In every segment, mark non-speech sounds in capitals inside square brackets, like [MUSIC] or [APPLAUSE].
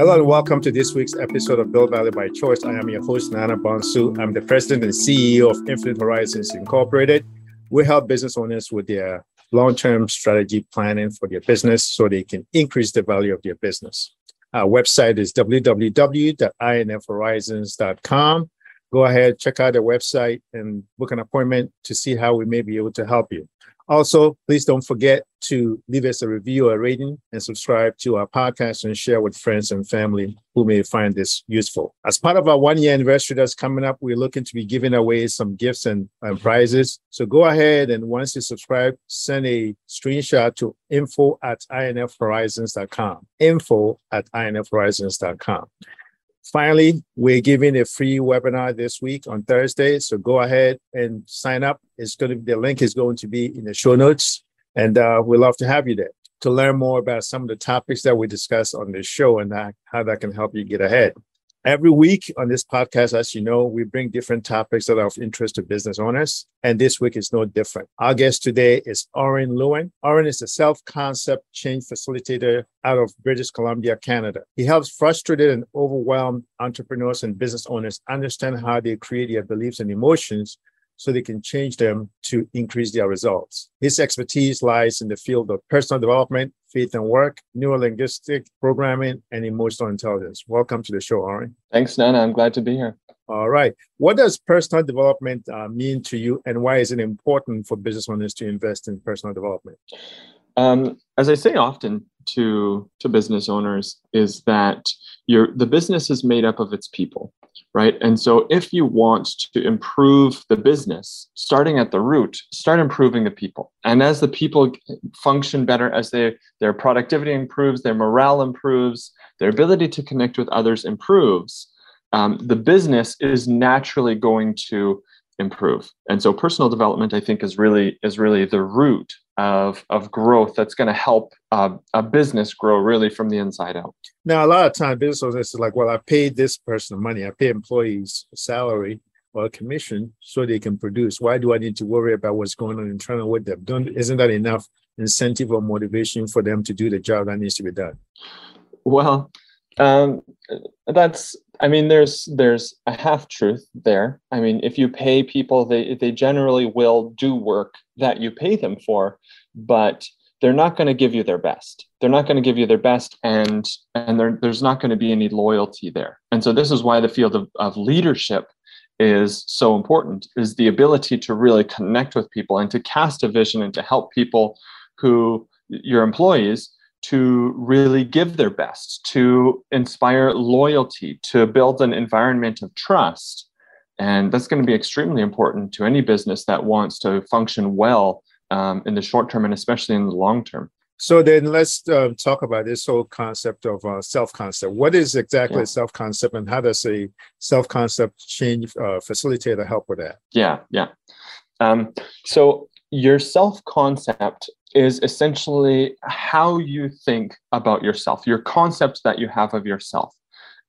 Hello and welcome to this week's episode of Build Value by Choice. I am your host, Nana Bonsu. I'm the president and CEO of Infinite Horizons Incorporated. We help business owners with their long term strategy planning for their business so they can increase the value of their business. Our website is www.infhorizons.com. Go ahead, check out the website and book an appointment to see how we may be able to help you. Also, please don't forget to leave us a review or rating and subscribe to our podcast and share with friends and family who may find this useful. As part of our one year anniversary that's coming up, we're looking to be giving away some gifts and, and prizes. So go ahead and once you subscribe, send a screenshot to info at infhorizons.com. Info at infhorizons.com. Finally, we're giving a free webinar this week on Thursday. So go ahead and sign up. It's going to be, the link is going to be in the show notes, and uh, we'd love to have you there to learn more about some of the topics that we discuss on this show and that, how that can help you get ahead. Every week on this podcast, as you know, we bring different topics that are of interest to business owners. And this week is no different. Our guest today is Orrin Lieuwen. Orrin is a self concept change facilitator out of British Columbia, Canada. He helps frustrated and overwhelmed entrepreneurs and business owners understand how they create their beliefs and emotions so they can change them to increase their results. His expertise lies in the field of personal development, faith and work, neurolinguistic programming, and emotional intelligence. Welcome to the show, Orrin. Thanks, Nana. I'm glad to be here. All right. What does personal development uh, mean to you, and why is it important for business owners to invest in personal development? Um, as I say often to to business owners, is that your the business is made up of its people right? And so if you want to improve the business, starting at the root, start improving the people. And as the people function better, as they, their productivity improves, their morale improves, their ability to connect with others improves, um, the business is naturally going to improve. And so personal development, I think, is really is really the root of, of growth that's going to help uh, a business grow really from the inside out. Now, a lot of times business owners is like, well, I paid this person money, I pay employees a salary or a commission so they can produce. Why do I need to worry about what's going on internal with them? Don't isn't that enough incentive or motivation for them to do the job that needs to be done? Well, um, that's I mean, there's there's a half truth there. I mean, if you pay people, they they generally will do work that you pay them for, but they're not going to give you their best. They're not going to give you their best, and and there, there's not going to be any loyalty there. And so this is why the field of, of leadership is so important: is the ability to really connect with people and to cast a vision and to help people who your employees to really give their best, to inspire loyalty, to build an environment of trust. And that's going to be extremely important to any business that wants to function well um, in the short term and especially in the long term. So then let's uh, talk about this whole concept of uh, self-concept. What is exactly yeah. self-concept and how does a self-concept change uh, facilitator help with that? Yeah, yeah. Um, so your self-concept is essentially how you think about yourself, your concepts that you have of yourself.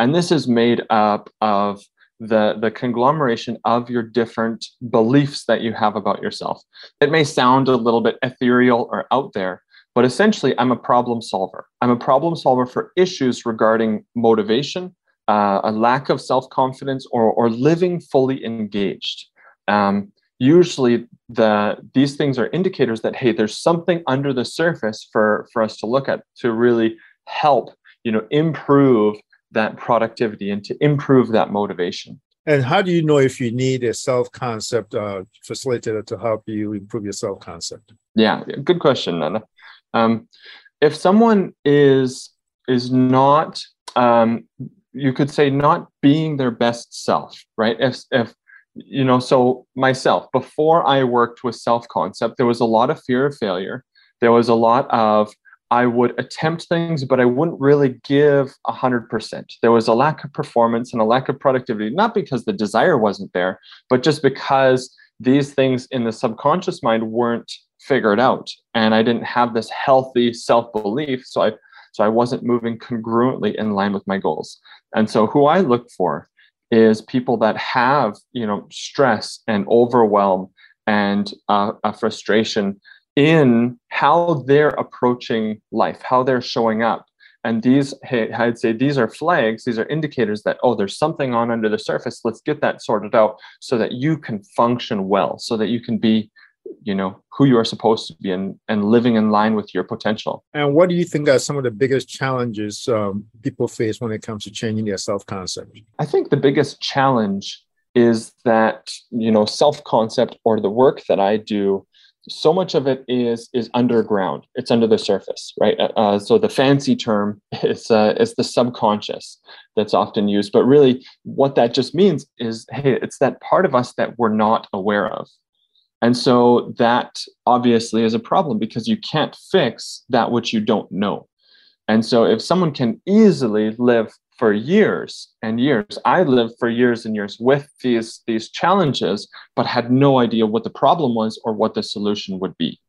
And this is made up of the, the conglomeration of your different beliefs that you have about yourself. It may sound a little bit ethereal or out there, but essentially, I'm a problem solver. I'm a problem solver for issues regarding motivation, uh, a lack of self confidence, or, or living fully engaged. Um, usually the these things are indicators that hey there's something under the surface for for us to look at to really help you know improve that productivity and to improve that motivation. And how do you know if you need a self-concept uh, facilitator to help you improve your self-concept? Yeah good question nana um, if someone is is not um, you could say not being their best self right? If if you know, so myself, before I worked with self concept, there was a lot of fear of failure. There was a lot of, I would attempt things, but I wouldn't really give 100%. There was a lack of performance and a lack of productivity, not because the desire wasn't there, but just because these things in the subconscious mind weren't figured out. And I didn't have this healthy self belief. So I, so I wasn't moving congruently in line with my goals. And so who I look for is people that have you know stress and overwhelm and uh, a frustration in how they're approaching life how they're showing up. And these hey i'd say these are flags these are indicators that oh there's something on under the surface. Let's get that sorted out so that you can function well so that you can be you know who you are supposed to be and and living in line with your potential. And what do you think are some of the biggest challenges um, people face when it comes to changing their self-concept? I think the biggest challenge is that you know self-concept or the work that i do so much of it is is underground. It's under the surface right? Uh, uh so the fancy term [LAUGHS] is uh, is the subconscious that's often used. But really what that just means is hey it's that part of us that we're not aware of. And so that obviously is a problem because you can't fix that which you don't know. And so if someone can easily live for years and years, I lived for years and years with these, these challenges, but had no idea what the problem was or what the solution would be.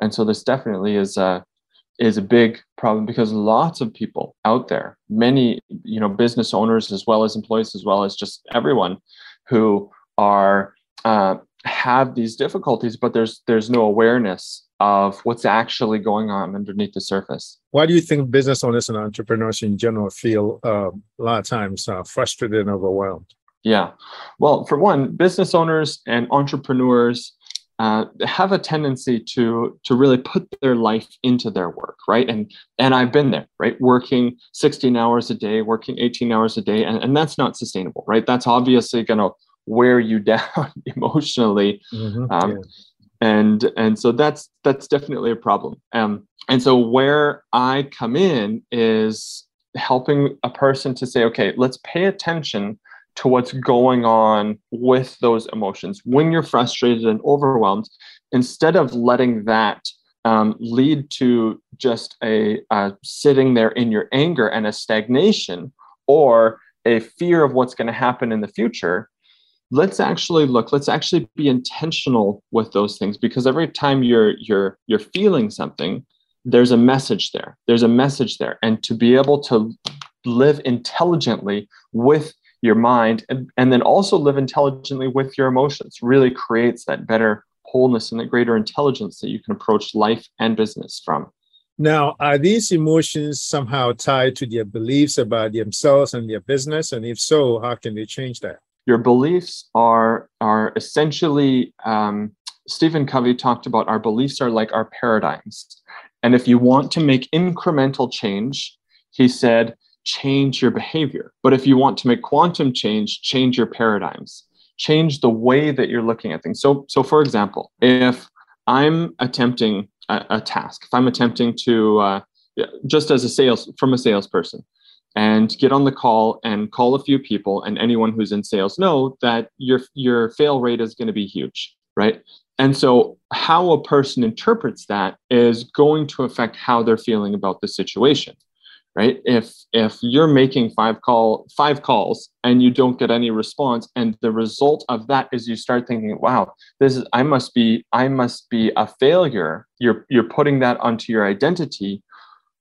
And so this definitely is a, is a big problem because lots of people out there, many you know business owners as well as employees as well as just everyone who are uh, have these difficulties, but there's there's no awareness of what's actually going on underneath the surface. Why do you think business owners and entrepreneurs in general feel uh, a lot of times uh, frustrated and overwhelmed? Yeah, well, for one, business owners and entrepreneurs uh, have a tendency to to really put their life into their work, right? And and I've been there, right? Working 16 hours a day, working 18 hours a day, and, and that's not sustainable, right? That's obviously going to wear you [LAUGHS] down emotionally mm-hmm, um, yeah. And and so that's that's definitely a problem. Um, and so where i come in is helping a person to say okay let's pay attention to what's going on with those emotions. When you're frustrated and overwhelmed instead of letting that um, lead to just a sitting there in your anger and a stagnation or a fear of what's going to happen in the future let's actually look let's actually be intentional with those things because every time you're you're you're feeling something there's a message there there's a message there and to be able to live intelligently with your mind and, and then also live intelligently with your emotions really creates that better wholeness and a greater intelligence that you can approach life and business from now, are these emotions somehow tied to their beliefs about themselves and their business? And if so, how can they change that? Your beliefs are are essentially um, stephen covey talked about our beliefs are like our paradigms. And if you want to make incremental change he said change your behavior. But if you want to make quantum change change your paradigms. Change the way that you're looking at things. So so for example if i'm attempting a, a task if i'm attempting to uh, just as a sales from a salesperson and get on the call and call a few people and anyone who's in sales know that your your fail rate is going to be huge right? And so how a person interprets that is going to affect how they're feeling about the situation right? If if you're making five call five calls and you don't get any response and the result of that is you start thinking wow this is i must be i must be a failure. You're you're putting that onto your identity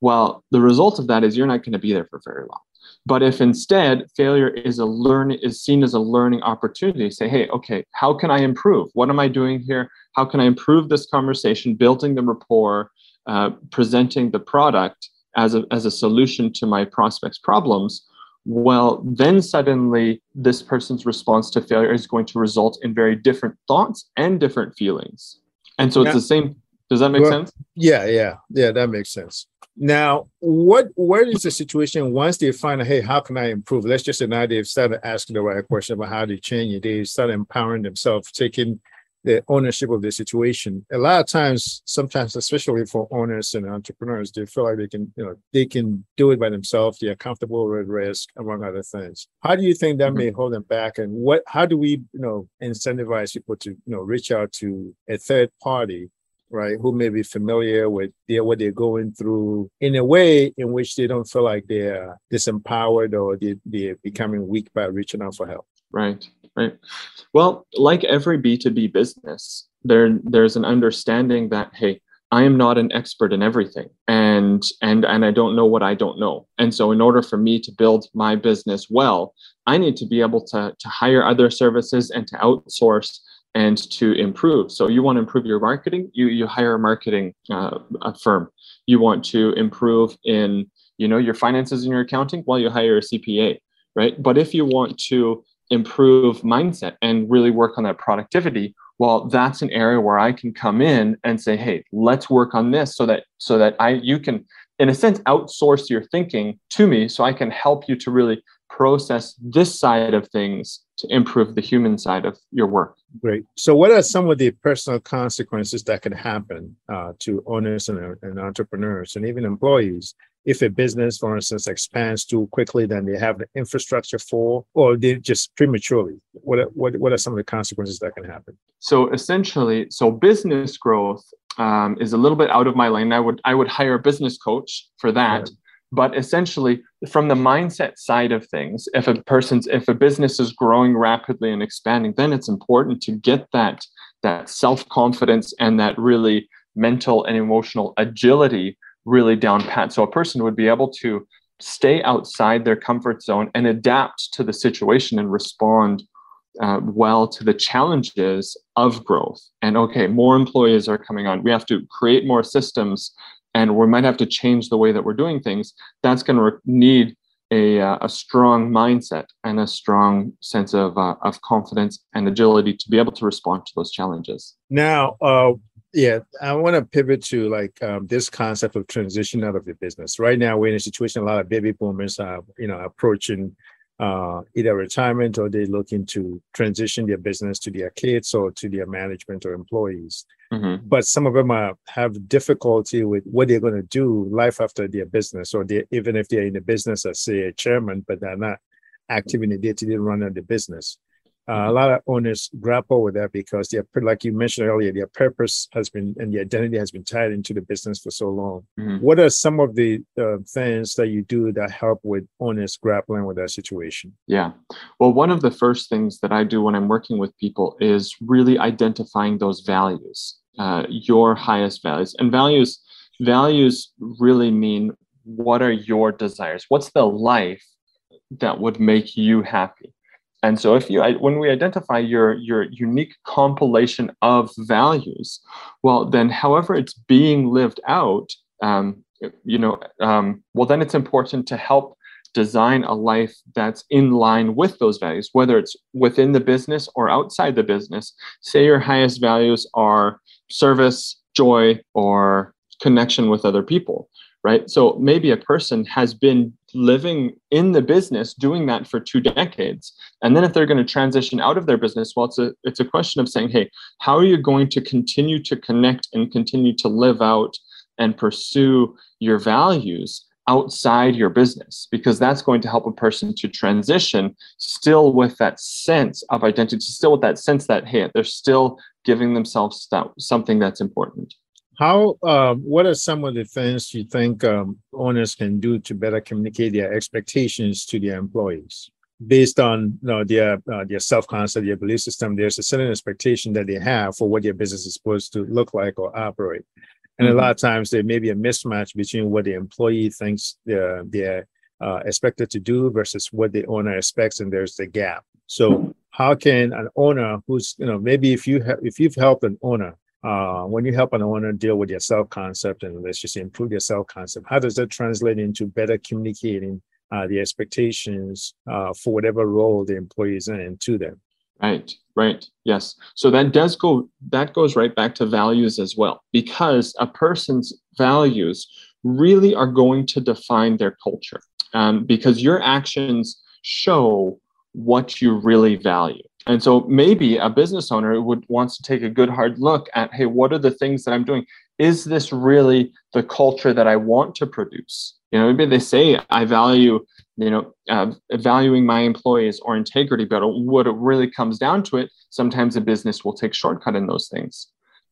well, the result of that is you're not going to be there for very long. But if instead failure is a learn is seen as a learning opportunity, say, hey, okay, how can I improve? What am I doing here? How can I improve this conversation, building the rapport, uh, presenting the product as a, as a solution to my prospects' problems? Well, then suddenly this person's response to failure is going to result in very different thoughts and different feelings. And so it's the same. Does that make well, sense? Yeah, yeah, yeah, that makes sense. Now, what what is the situation once they find out, hey, how can I improve? Let's just say now they've started asking the right question about how to change it. They start empowering themselves, taking the ownership of the situation. A lot of times, sometimes, especially for owners and entrepreneurs, they feel like they can, you know, they can do it by themselves. They are comfortable with risk, among other things. How do you think that mm-hmm. may hold them back? And what how do we, you know, incentivize people to, you know, reach out to a third party right, who may be familiar with their, what they're going through in a way in which they don't feel like they're disempowered or they, they're becoming weak by reaching out for help. Right, right. Well, like every B2B business, there there's an understanding that, hey, I am not an expert in everything and and and I don't know what I don't know. And so in order for me to build my business well, I need to be able to to hire other services and to outsource and to improve. So you want to improve your marketing, you you hire a marketing uh, a firm. You want to improve in you know your finances and your accounting well you hire a cpa right but if you want to improve mindset and really work on that productivity well that's an area where i can come in and say hey let's work on this so that so that i you can in a sense outsource your thinking to me so i can help you to really process this side of things to improve the human side of your work. Great. So, what are some of the personal consequences that can happen uh, to owners and, and, entrepreneurs and even employees if a business, for instance, expands too quickly than they have the infrastructure for, or they just prematurely? What are, what, what are some of the consequences that can happen? So, essentially, so business growth um, is a little bit out of my lane. I would I would hire a business coach for that. Right but essentially from the mindset side of things if a person's if a business is growing rapidly and expanding then it's important to get that that self-confidence and that really mental and emotional agility really down pat. So a person would be able to stay outside their comfort zone and adapt to the situation and respond uh, well to the challenges of growth. And okay more employees are coming on. We have to create more systems and we might have to change the way that we're doing things, that's going to re- need a, uh, a strong mindset and a strong sense of, uh, of confidence and agility to be able to respond to those challenges. Now, uh, yeah, I want to pivot to like um, this concept of transition out of the business. Right now, we're in a situation a lot of baby boomers are, you know, approaching uh, either retirement or they're looking to transition their business to their kids or to their management or employees. Mm-hmm. But some of them are, have difficulty with what they're going to do life after their business, or they, even if they're in the business as say a chairman, but they're not active in the day-to-day run of the business. Uh, a lot of owners grapple with that because they're like you mentioned earlier, their purpose has been and the identity has been tied into the business for so long. Mm-hmm. What are some of the uh, things that you do that help with owners grappling with that situation? Yeah, well, one of the first things that I do when I'm working with people is really identifying those values, uh, your highest values, and values. Values really mean what are your desires? What's the life that would make you happy? And so if you when we identify your your unique compilation of values, well then however it's being lived out, um, you know, um, well then it's important to help design a life that's in line with those values, whether it's within the business or outside the business. Say your highest values are service, joy, or connection with other people right? So maybe a person has been living in the business doing that for two decades and then if they're going to transition out of their business well it's a it's a question of saying hey how are you going to continue to connect and continue to live out and pursue your values outside your business because that's going to help a person to transition still with that sense of identity still with that sense that hey they're still giving themselves that, something that's important how? Um, what are some of the things you think um, owners can do to better communicate their expectations to their employees? Based on you know, their uh, their self concept, their belief system, there's a certain expectation that they have for what their business is supposed to look like or operate. And mm-hmm. a lot of times there may be a mismatch between what the employee thinks they're, they're uh, expected to do versus what the owner expects, and there's the gap. So, how can an owner who's you know maybe if you have if you've helped an owner uh, when you help an owner deal with their self concept and let's just improve their self concept, how does that translate into better communicating uh, the expectations uh, for whatever role the employee is in to them? Right, right, yes. So that does go that goes right back to values as well, because a person's values really are going to define their culture, um, because your actions show what you really value. And so maybe a business owner would wants to take a good hard look at, hey, what are the things that I'm doing? Is this really the culture that I want to produce? You know, maybe they say I value, you know, uh, valuing my employees or integrity, but what it really comes down to it, sometimes a business will take shortcut in those things.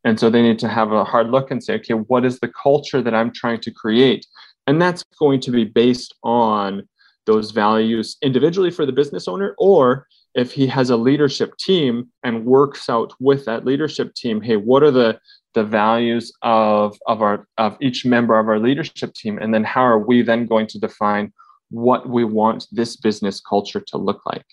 And so they need to have a hard look and say, okay, what is the culture that I'm trying to create? And that's going to be based on those values individually for the business owner or if he has a leadership team and works out with that leadership team hey what are the the values of of our of each member of our leadership team and then how are we then going to define what we want this business culture to look like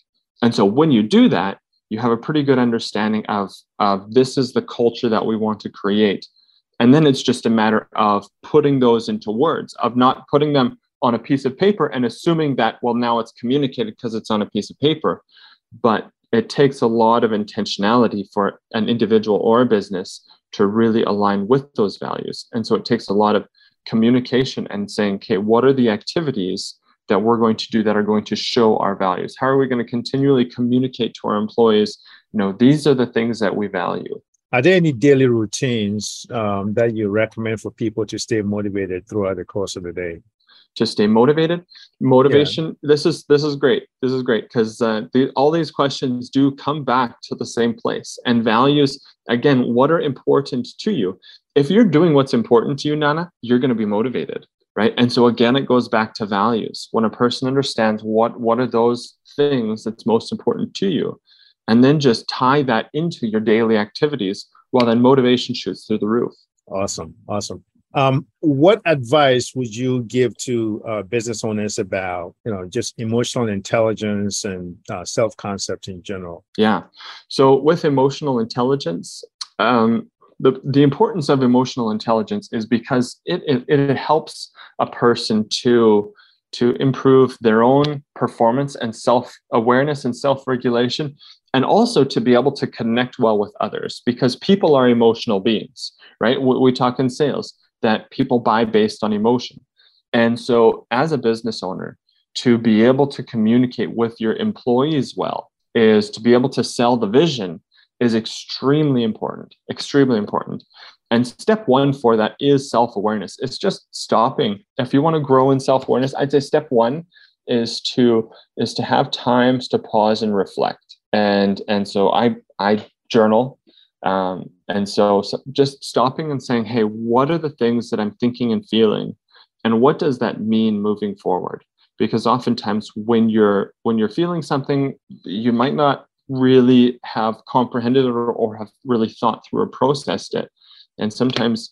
and so when you do that you have a pretty good understanding of of this is the culture that we want to create and then it's just a matter of putting those into words of not putting them on a piece of paper and assuming that, well, now it's communicated because it's on a piece of paper. But it takes a lot of intentionality for an individual or a business to really align with those values. And so it takes a lot of communication and saying, okay, what are the activities that we're going to do that are going to show our values? How are we going to continually communicate to our employees? You know, these are the things that we value. Are there any daily routines um, that you recommend for people to stay motivated throughout the course of the day? To stay motivated, motivation. Yeah. This is this is great. This is great because uh, the, all these questions do come back to the same place. And values, again, what are important to you? If you're doing what's important to you, Nana, you're going to be motivated right? And so again it goes back to values. When a person understands what what are those things that's most important to you and then just tie that into your daily activities well then motivation shoots through the roof. Awesome awesome. Um, what advice would you give to uh, business owners about you know just emotional intelligence and uh, self-concept in general? Yeah. So with emotional intelligence um, the, the importance of emotional intelligence is because it, it, it helps a person to to improve their own performance and self-awareness and self-regulation and also to be able to connect well with others because people are emotional beings right? We, we talk in sales that people buy based on emotion. And so as a business owner to be able to communicate with your employees well is to be able to sell the vision is extremely important, extremely important. And step one for that is self awareness. It's just stopping. If you want to grow in self awareness, I'd say step one is to is to have times to pause and reflect. And and so I I journal. Um, and so, so just stopping and saying, hey, what are the things that I'm thinking and feeling, and what does that mean moving forward? Because oftentimes when you're when you're feeling something, you might not really have comprehended or, or have really thought through or processed it. And sometimes,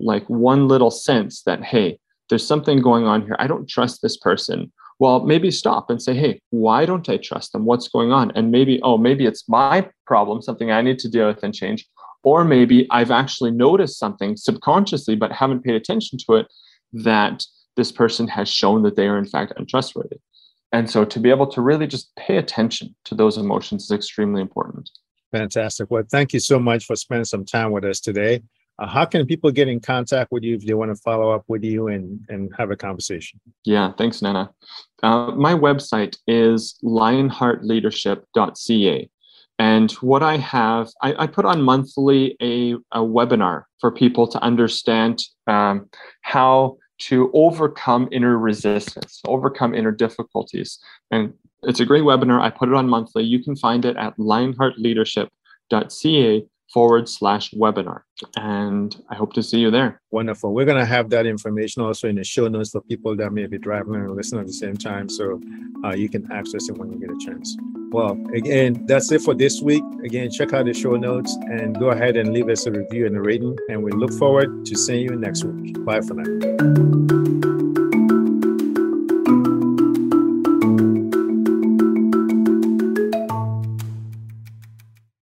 like one little sense that, hey, there's something going on here. I don't trust this person. Well, maybe stop and say, hey, why don't I trust them? What's going on? And maybe, oh, maybe it's my problem, something I need to deal with and change. Or maybe I've actually noticed something subconsciously, but haven't paid attention to it that this person has shown that they are, in fact, untrustworthy. And so to be able to really just pay attention to those emotions is extremely important. Fantastic. Well, thank you so much for spending some time with us today. Uh, how can people get in contact with you if they want to follow up with you and, and have a conversation? Yeah, thanks, Nana. Uh, my website is lionheartleadership.ca. And what I have, I, I put on monthly a, a webinar for people to understand um, how to overcome inner resistance, overcome inner difficulties. And it's a great webinar. I put it on monthly. You can find it at lionheartleadership.ca forward slash webinar. And I hope to see you there. Wonderful. We're going to have that information also in the show notes for people that may be driving and listening at the same time. So uh, you can access it when you get a chance. Well, again, that's it for this week. Again, check out the show notes and go ahead and leave us a review and a rating. And we look forward to seeing you next week. Bye for now.